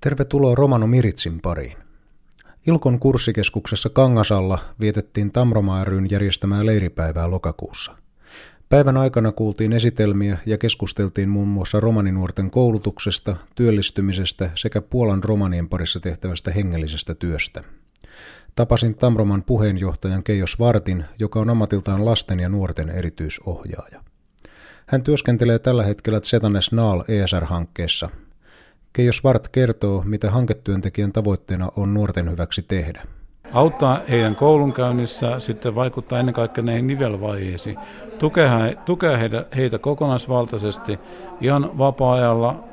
Tervetuloa Romano Miritsin pariin. Ilkon kurssikeskuksessa Kangasalla vietettiin Tamroma ryn järjestämää leiripäivää lokakuussa. Päivän aikana kuultiin esitelmiä ja keskusteltiin muun muassa romaninuorten koulutuksesta, työllistymisestä sekä Puolan romanien parissa tehtävästä hengellisestä työstä. Tapasin Tamroman puheenjohtajan Keijos Vartin, joka on ammatiltaan lasten ja nuorten erityisohjaaja. Hän työskentelee tällä hetkellä Zetanes Naal ESR-hankkeessa – Keijo Svart kertoo, mitä hanketyöntekijän tavoitteena on nuorten hyväksi tehdä. Auttaa heidän koulunkäynnissä, sitten vaikuttaa ennen kaikkea näihin nivelvaiheisiin. Tukea, tukea heitä, heitä kokonaisvaltaisesti ihan vapaa-ajalla,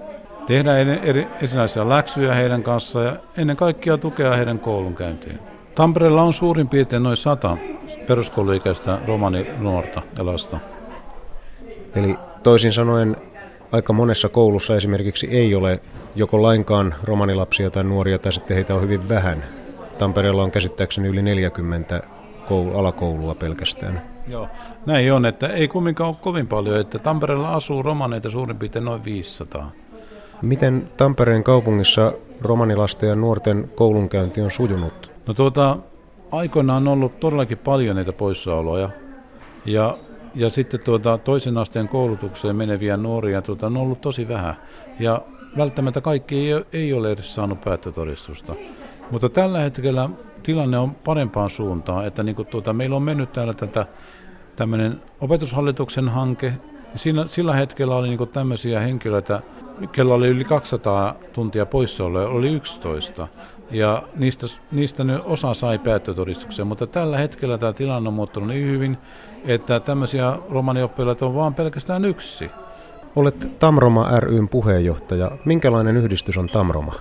tehdä eri, erilaisia läksyjä heidän kanssaan ja ennen kaikkea tukea heidän koulunkäyntiin. Tampereella on suurin piirtein noin sata peruskouluikäistä romaninuorta ja lasta. Eli toisin sanoen aika monessa koulussa esimerkiksi ei ole joko lainkaan romanilapsia tai nuoria tai sitten heitä on hyvin vähän. Tampereella on käsittääkseni yli 40 koulu, alakoulua pelkästään. Joo, näin on, että ei kumminkaan ole kovin paljon, että Tampereella asuu romaneita suurin piirtein noin 500. Miten Tampereen kaupungissa romanilasten ja nuorten koulunkäynti on sujunut? No tuota, aikoinaan on ollut todellakin paljon näitä poissaoloja. Ja, ja sitten tuota, toisen asteen koulutukseen meneviä nuoria tuota, on ollut tosi vähän. Ja välttämättä kaikki ei, ei ole edes saanut päättötodistusta. Mutta tällä hetkellä tilanne on parempaan suuntaan, että niin kuin tuota, meillä on mennyt täällä tätä tämmöinen opetushallituksen hanke. Siinä, sillä hetkellä oli niin tämmöisiä henkilöitä, kello oli yli 200 tuntia poissaoloja, oli 11. Ja niistä, niistä nyt osa sai päättötodistuksen, mutta tällä hetkellä tämä tilanne on muuttunut niin hyvin, että tämmöisiä romanioppilaita on vain pelkästään yksi. Olet Tamroma ryn puheenjohtaja. Minkälainen yhdistys on Tamroma?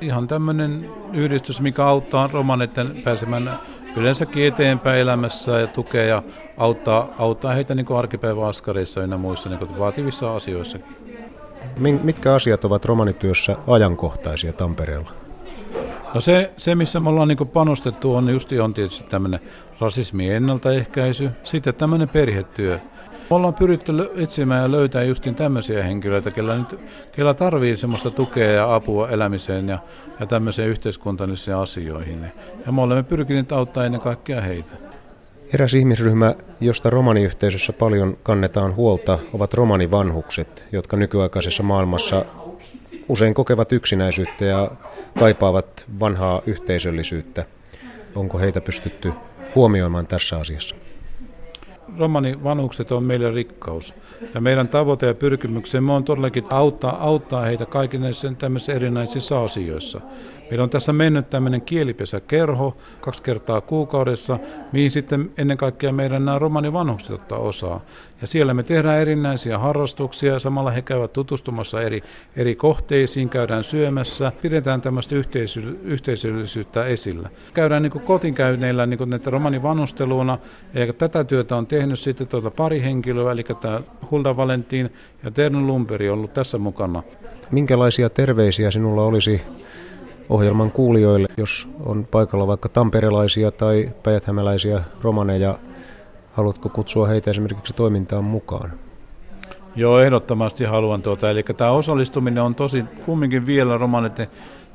Ihan tämmöinen yhdistys, mikä auttaa romaneiden pääsemään yleensäkin eteenpäin elämässä ja tukee ja auttaa, auttaa heitä niin arkipäivän askareissa ja muissa niin vaativissa asioissakin. Mitkä asiat ovat romanityössä ajankohtaisia Tampereella? No se, se missä me ollaan niin panostettu, on just on tietysti tämmöinen rasismin ennaltaehkäisy, sitten tämmöinen perhetyö. Me ollaan pyritty etsimään ja löytää justin tämmöisiä henkilöitä, kellä, nyt, kellä tarvii semmoista tukea ja apua elämiseen ja, ja tämmöiseen yhteiskuntallisiin asioihin. Ja me olemme pyrkineet auttaa ennen kaikkea heitä. Eräs ihmisryhmä, josta romaniyhteisössä paljon kannetaan huolta, ovat romanivanhukset, jotka nykyaikaisessa maailmassa usein kokevat yksinäisyyttä ja kaipaavat vanhaa yhteisöllisyyttä. Onko heitä pystytty huomioimaan tässä asiassa? Romanivanhukset on meille rikkaus. Ja meidän tavoite ja pyrkimyksemme on todellakin auttaa, auttaa heitä kaikissa tämmöisissä erinäisissä asioissa. Meillä on tässä mennyt tämmöinen kielipesäkerho kaksi kertaa kuukaudessa, mihin sitten ennen kaikkea meidän nämä romanivanhukset ottaa osaa. Ja siellä me tehdään erinäisiä harrastuksia, samalla he käyvät tutustumassa eri, eri kohteisiin, käydään syömässä, pidetään tämmöistä yhteisö, yhteisöllisyyttä esillä. Käydään niin kotinkäynneillä niin näitä romanivanhusteluuna, ja tätä työtä on tehnyt sitten tuota pari henkilöä, eli tämä Hulda Valentin ja Terno Lumberi on ollut tässä mukana. Minkälaisia terveisiä sinulla olisi ohjelman kuulijoille, jos on paikalla vaikka tamperelaisia tai päijäthämäläisiä romaneja, haluatko kutsua heitä esimerkiksi toimintaan mukaan? Joo, ehdottomasti haluan tuota. Eli tämä osallistuminen on tosi kumminkin vielä romaneiden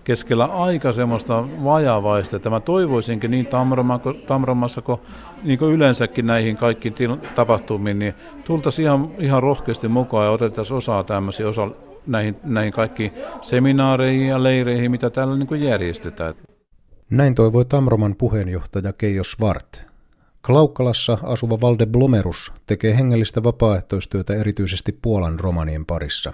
keskellä aika semmoista vajavaista, mä toivoisinkin niin Tamromassa kuin, niin kuin yleensäkin näihin kaikkiin tapahtumiin, niin tultaisiin ihan, ihan rohkeasti mukaan ja otettaisiin osaa tämmöisiä osa, näihin, näihin kaikkiin seminaareihin ja leireihin, mitä täällä niin kuin järjestetään. Näin toivoi Tamroman puheenjohtaja Keijo Svart. Klaukkalassa asuva Valde Blomerus tekee hengellistä vapaaehtoistyötä erityisesti Puolan romanien parissa.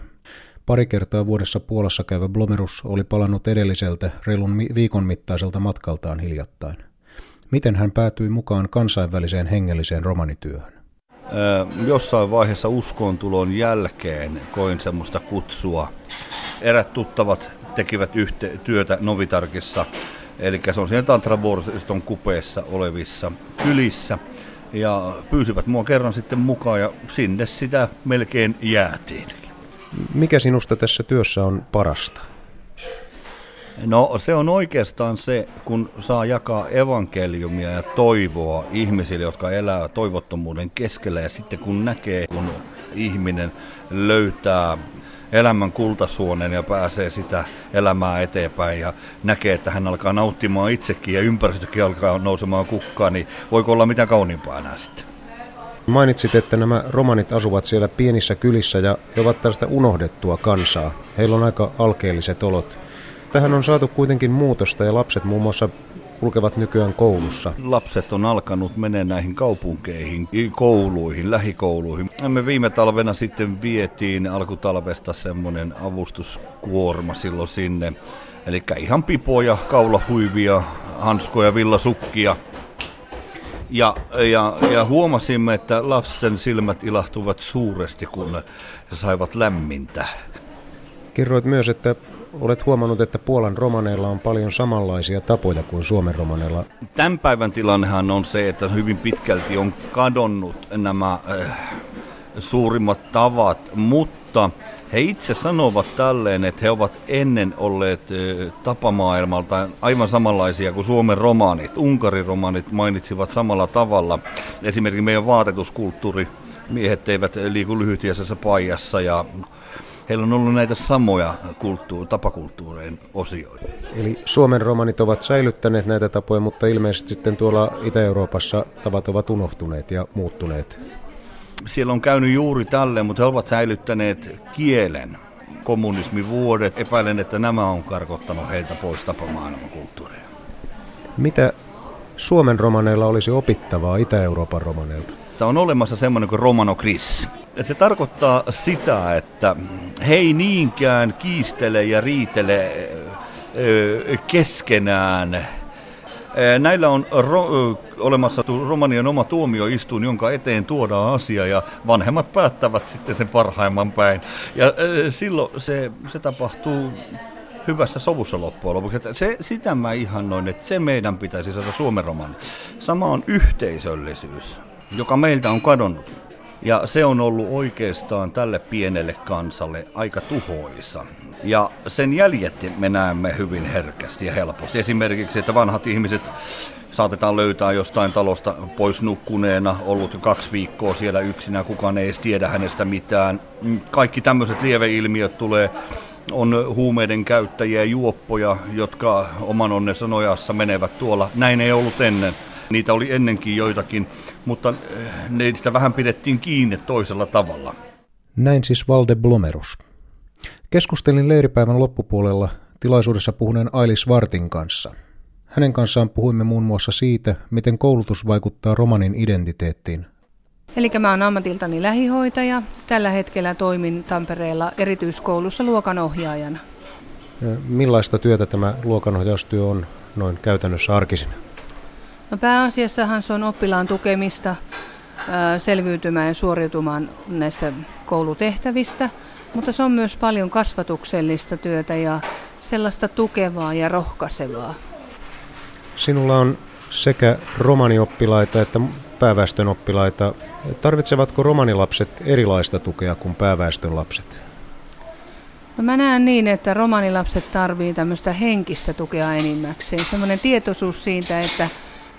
Pari kertaa vuodessa Puolassa käyvä Blomerus oli palannut edelliseltä reilun viikon mittaiselta matkaltaan hiljattain. Miten hän päätyi mukaan kansainväliseen hengelliseen romanityöhön? Jossain vaiheessa uskontulon jälkeen koin semmoista kutsua. Erät tuttavat tekivät yhte- työtä Novitarkissa, eli se on siellä Tantravuoriston kupeessa olevissa kylissä. Ja pyysivät mua kerran sitten mukaan ja sinne sitä melkein jäätiin. Mikä sinusta tässä työssä on parasta? No se on oikeastaan se, kun saa jakaa evankeliumia ja toivoa ihmisille, jotka elää toivottomuuden keskellä ja sitten kun näkee, kun ihminen löytää elämän kultasuonen ja pääsee sitä elämää eteenpäin ja näkee, että hän alkaa nauttimaan itsekin ja ympäristökin alkaa nousemaan kukkaan, niin voiko olla mitä kauniimpaa enää sitten? Mainitsit, että nämä romanit asuvat siellä pienissä kylissä ja he ovat tästä unohdettua kansaa. Heillä on aika alkeelliset olot. Tähän on saatu kuitenkin muutosta ja lapset muun muassa kulkevat nykyään koulussa. Lapset on alkanut mennä näihin kaupunkeihin, kouluihin, lähikouluihin. Me viime talvena sitten vietiin alkutalvesta semmoinen avustuskuorma silloin sinne. Eli ihan pipoja, kaulahuivia, hanskoja, villasukkia. Ja, ja, ja huomasimme, että lasten silmät ilahtuvat suuresti, kun he saivat lämmintä. Kerroit myös, että olet huomannut, että Puolan romaneilla on paljon samanlaisia tapoja kuin Suomen romaneilla. Tämän päivän tilannehan on se, että hyvin pitkälti on kadonnut nämä äh, suurimmat tavat, mutta he itse sanovat tälleen, että he ovat ennen olleet äh, tapamaailmalta aivan samanlaisia kuin Suomen romaanit. Unkarin romaanit mainitsivat samalla tavalla. Esimerkiksi meidän vaatetuskulttuuri, miehet eivät liiku lyhytiäisessä paijassa ja heillä on ollut näitä samoja kulttuur- tapakulttuureen osioita. Eli Suomen romanit ovat säilyttäneet näitä tapoja, mutta ilmeisesti sitten tuolla Itä-Euroopassa tavat ovat unohtuneet ja muuttuneet. Siellä on käynyt juuri tälle, mutta he ovat säilyttäneet kielen kommunismivuodet. Epäilen, että nämä on karkottanut heiltä pois tapamaailman kulttuuria. Mitä Suomen romaneilla olisi opittavaa Itä-Euroopan romaneilta? Tämä on olemassa semmoinen kuin Romano Chris. Se tarkoittaa sitä, että he ei niinkään kiistele ja riitele keskenään. Näillä on ro- olemassa Romanian oma tuomioistuin, jonka eteen tuodaan asia ja vanhemmat päättävät sitten sen parhaimman päin. Ja silloin se, se tapahtuu hyvässä sovussa loppujen lopuksi. Että se, sitä mä ihannoin, että se meidän pitäisi saada Suomen romani. Sama on yhteisöllisyys, joka meiltä on kadonnut. Ja se on ollut oikeastaan tälle pienelle kansalle aika tuhoisa. Ja sen jäljet me näemme hyvin herkästi ja helposti. Esimerkiksi, että vanhat ihmiset saatetaan löytää jostain talosta pois nukkuneena, ollut kaksi viikkoa siellä yksinä, kukaan ei edes tiedä hänestä mitään. Kaikki tämmöiset lieveilmiöt tulee on huumeiden käyttäjiä ja juoppoja, jotka oman onnensa nojassa menevät tuolla. Näin ei ollut ennen. Niitä oli ennenkin joitakin, mutta eh, niistä vähän pidettiin kiinni toisella tavalla. Näin siis Valde Blomerus. Keskustelin leiripäivän loppupuolella tilaisuudessa puhuneen Ailis Vartin kanssa. Hänen kanssaan puhuimme muun muassa siitä, miten koulutus vaikuttaa romanin identiteettiin. Eli mä oon ammatiltani lähihoitaja. Tällä hetkellä toimin Tampereella erityiskoulussa luokanohjaajana. Millaista työtä tämä luokanohjaustyö on noin käytännössä arkisin? No pääasiassahan se on oppilaan tukemista selviytymään ja suoriutumaan näissä koulutehtävistä, mutta se on myös paljon kasvatuksellista työtä ja sellaista tukevaa ja rohkaisevaa. Sinulla on sekä romanioppilaita että pääväestön oppilaita. Tarvitsevatko romanilapset erilaista tukea kuin pääväestön lapset? No mä näen niin, että romanilapset tarvitsevat tämmöistä henkistä tukea enimmäkseen. Semmoinen tietoisuus siitä, että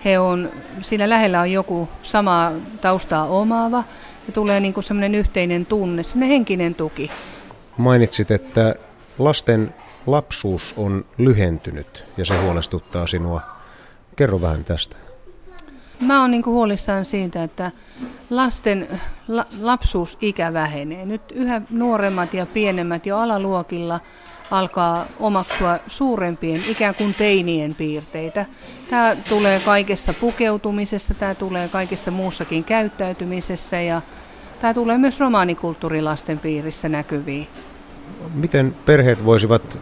he on, siinä lähellä on joku samaa taustaa omaava ja tulee niin kuin semmoinen yhteinen tunne, semmoinen henkinen tuki. Mainitsit, että lasten lapsuus on lyhentynyt ja se huolestuttaa sinua. Kerro vähän tästä. Mä oon niin huolissaan siitä, että lasten la, lapsuusikä vähenee. Nyt yhä nuoremmat ja pienemmät jo alaluokilla – alkaa omaksua suurempien ikään kuin teinien piirteitä. Tämä tulee kaikessa pukeutumisessa, tämä tulee kaikessa muussakin käyttäytymisessä ja tämä tulee myös romaanikulttuurilasten piirissä näkyviin. Miten perheet voisivat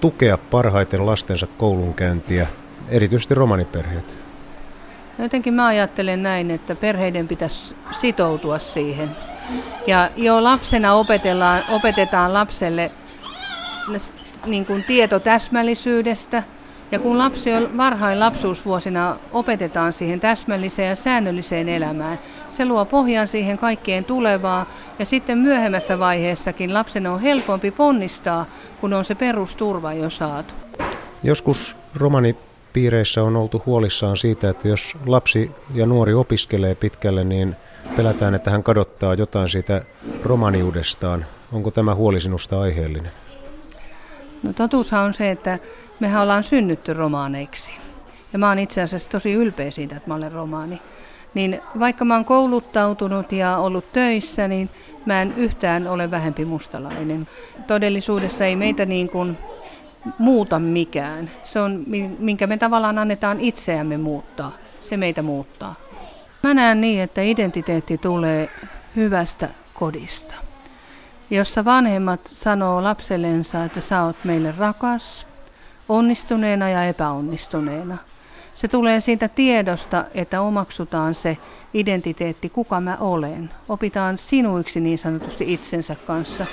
tukea parhaiten lastensa koulunkäyntiä, erityisesti romaniperheet? No jotenkin mä ajattelen näin, että perheiden pitäisi sitoutua siihen. Ja jo lapsena opetellaan, opetetaan lapselle niin kuin tieto täsmällisyydestä. Ja kun lapsi on varhain lapsuusvuosina opetetaan siihen täsmälliseen ja säännölliseen elämään, se luo pohjan siihen kaikkeen tulevaa ja sitten myöhemmässä vaiheessakin lapsen on helpompi ponnistaa, kun on se perusturva jo saatu. Joskus romanipiireissä on oltu huolissaan siitä, että jos lapsi ja nuori opiskelee pitkälle, niin pelätään, että hän kadottaa jotain siitä romaniudestaan. Onko tämä huoli sinusta aiheellinen? No totuushan on se, että mehän ollaan synnytty romaaneiksi. Ja mä oon itse asiassa tosi ylpeä siitä, että mä olen romaani. Niin vaikka mä oon kouluttautunut ja ollut töissä, niin mä en yhtään ole vähempi mustalainen. Todellisuudessa ei meitä niin kuin muuta mikään. Se on, minkä me tavallaan annetaan itseämme muuttaa. Se meitä muuttaa. Mä näen niin, että identiteetti tulee hyvästä kodista, jossa vanhemmat sanoo lapsellensa, että sä oot meille rakas, onnistuneena ja epäonnistuneena. Se tulee siitä tiedosta, että omaksutaan se identiteetti, kuka mä olen. Opitaan sinuiksi niin sanotusti itsensä kanssa.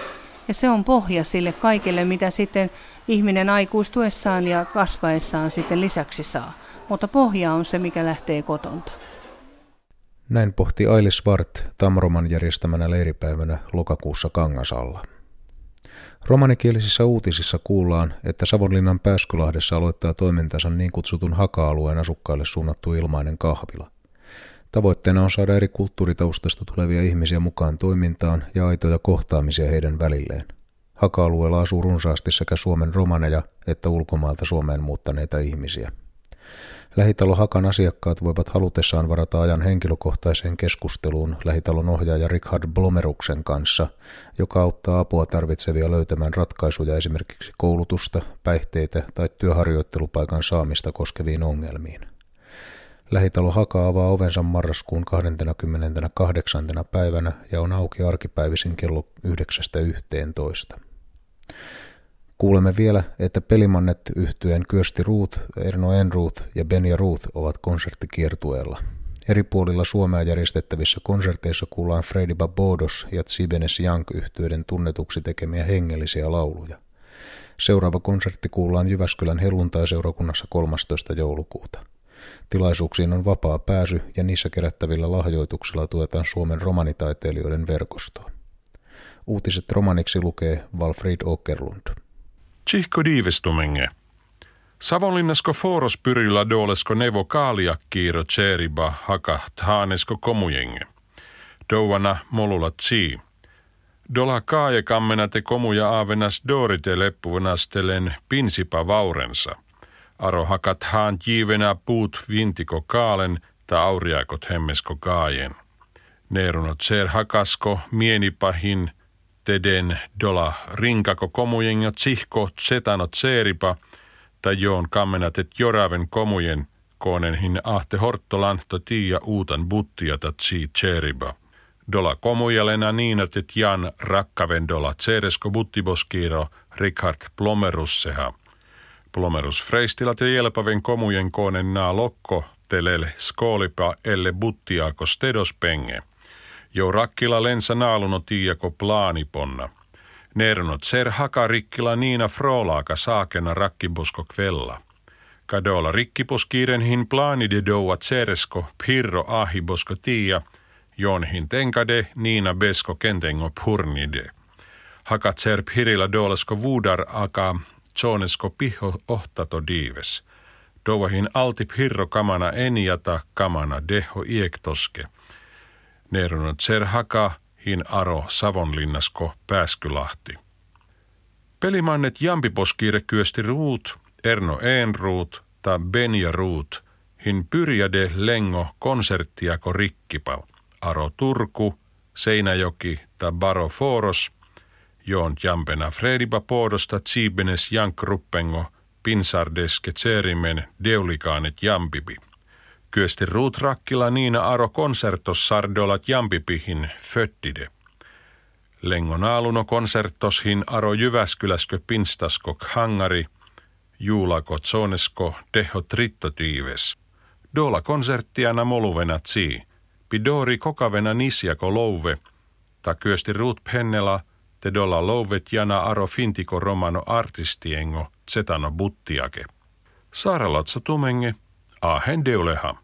Ja se on pohja sille kaikelle, mitä sitten ihminen aikuistuessaan ja kasvaessaan sitten lisäksi saa. Mutta pohja on se, mikä lähtee kotonta. Näin pohti Ailis Svart Tamroman järjestämänä leiripäivänä lokakuussa Kangasalla. Romanikielisissa uutisissa kuullaan, että Savonlinnan Pääskylahdessa aloittaa toimintansa niin kutsutun haka-alueen asukkaille suunnattu ilmainen kahvila. Tavoitteena on saada eri kulttuuritaustasta tulevia ihmisiä mukaan toimintaan ja aitoja kohtaamisia heidän välilleen. Haka-alueella asuu runsaasti sekä Suomen romaneja että ulkomailta Suomeen muuttaneita ihmisiä. Lähitalo Hakan asiakkaat voivat halutessaan varata ajan henkilökohtaiseen keskusteluun lähitalon ohjaaja Richard Blomeruksen kanssa, joka auttaa apua tarvitsevia löytämään ratkaisuja esimerkiksi koulutusta, päihteitä tai työharjoittelupaikan saamista koskeviin ongelmiin. Lähitalo Haka avaa ovensa marraskuun 28. päivänä ja on auki arkipäivisin kello 9.11. Kuulemme vielä, että pelimannet yhtyen Kyösti Ruut, Erno Enruut ja Benja Ruut ovat konserttikiertueella. Eri puolilla Suomea järjestettävissä konserteissa kuullaan Freddy Babodos ja Tsibenes Jank yhtyeiden tunnetuksi tekemiä hengellisiä lauluja. Seuraava konsertti kuullaan Jyväskylän helluntai-seurakunnassa 13. joulukuuta. Tilaisuuksiin on vapaa pääsy ja niissä kerättävillä lahjoituksilla tuetaan Suomen romanitaiteilijoiden verkostoa. Uutiset romaniksi lukee Walfried Åkerlund. Tsihko diivestumenge. Savonlinnasko foros pyrillä dolesko nevo kaalia kiiro tseriba haka thaanesko komujenge. Douana molulla tsi. Dola kaaje kammena te komuja aavenas dorite leppuvenastelen pinsipa vaurensa. Aro hakat haan jiivenä puut vintiko kaalen ta auriakot hemmesko kaajen. Neerunot ser hakasko mienipahin – teden dola rinkako komujenga tsihko tsetano tseripa, tai joon kammenat et joraven komujen koonen hin ahte horttolanto tiia uutan buttia ta tsi tseriba. Dola komujalena niinat et jan rakkaven dola tseresko buttiboskiiro Richard Plomerusseha. Plomerus freistilat ja jelpaven komujen koonen naa lokko telele skoolipa elle buttiako stedospenge – Jo rakkila lensa naaluno tiiako plaaniponna. Nernot ser hakarikkila niina frolaaka saakena rakkibosko kvella. Kadola rikkiposkiiren hin plaanide doua tseresko pirro ahibosko tiia, jonhin tenkade niina besko kentengo purnide. Hakat ser pirila dolasko vuudar aka zonesko piho ohtato diives. Douahin alti pirro kamana eniata kamana deho iektoske – Neerunut Serhaka, hin aro Savonlinnasko Pääskylahti. Pelimannet Jampiposkiire kyösti Ruut, Erno Eenruut ta Benja Ruut, hin pyrjäde lengo konserttiako rikkipa, Aro Turku, Seinäjoki ta Baro Foros, joon jampena Frediba Poodosta Tsiibenes Jankruppengo, Pinsardeske Tserimen Deulikaanet Jampipi. Kyösti Ruut Rakkila Niina Aro konsertos sardolat jampipihin föttide. Lengon aaluno konsertoshin Aro Jyväskyläskö pinstasko hangari, juulako tsonesko deho trittotiives. Dola konserttiana moluvena tsi, pidori kokavena nisjako louve, ta kyösti Ruut Pennela, te dola louvet jana Aro fintiko romano artistiengo, zetano buttiake. Saaralatsa tumenge, ahen deuleha.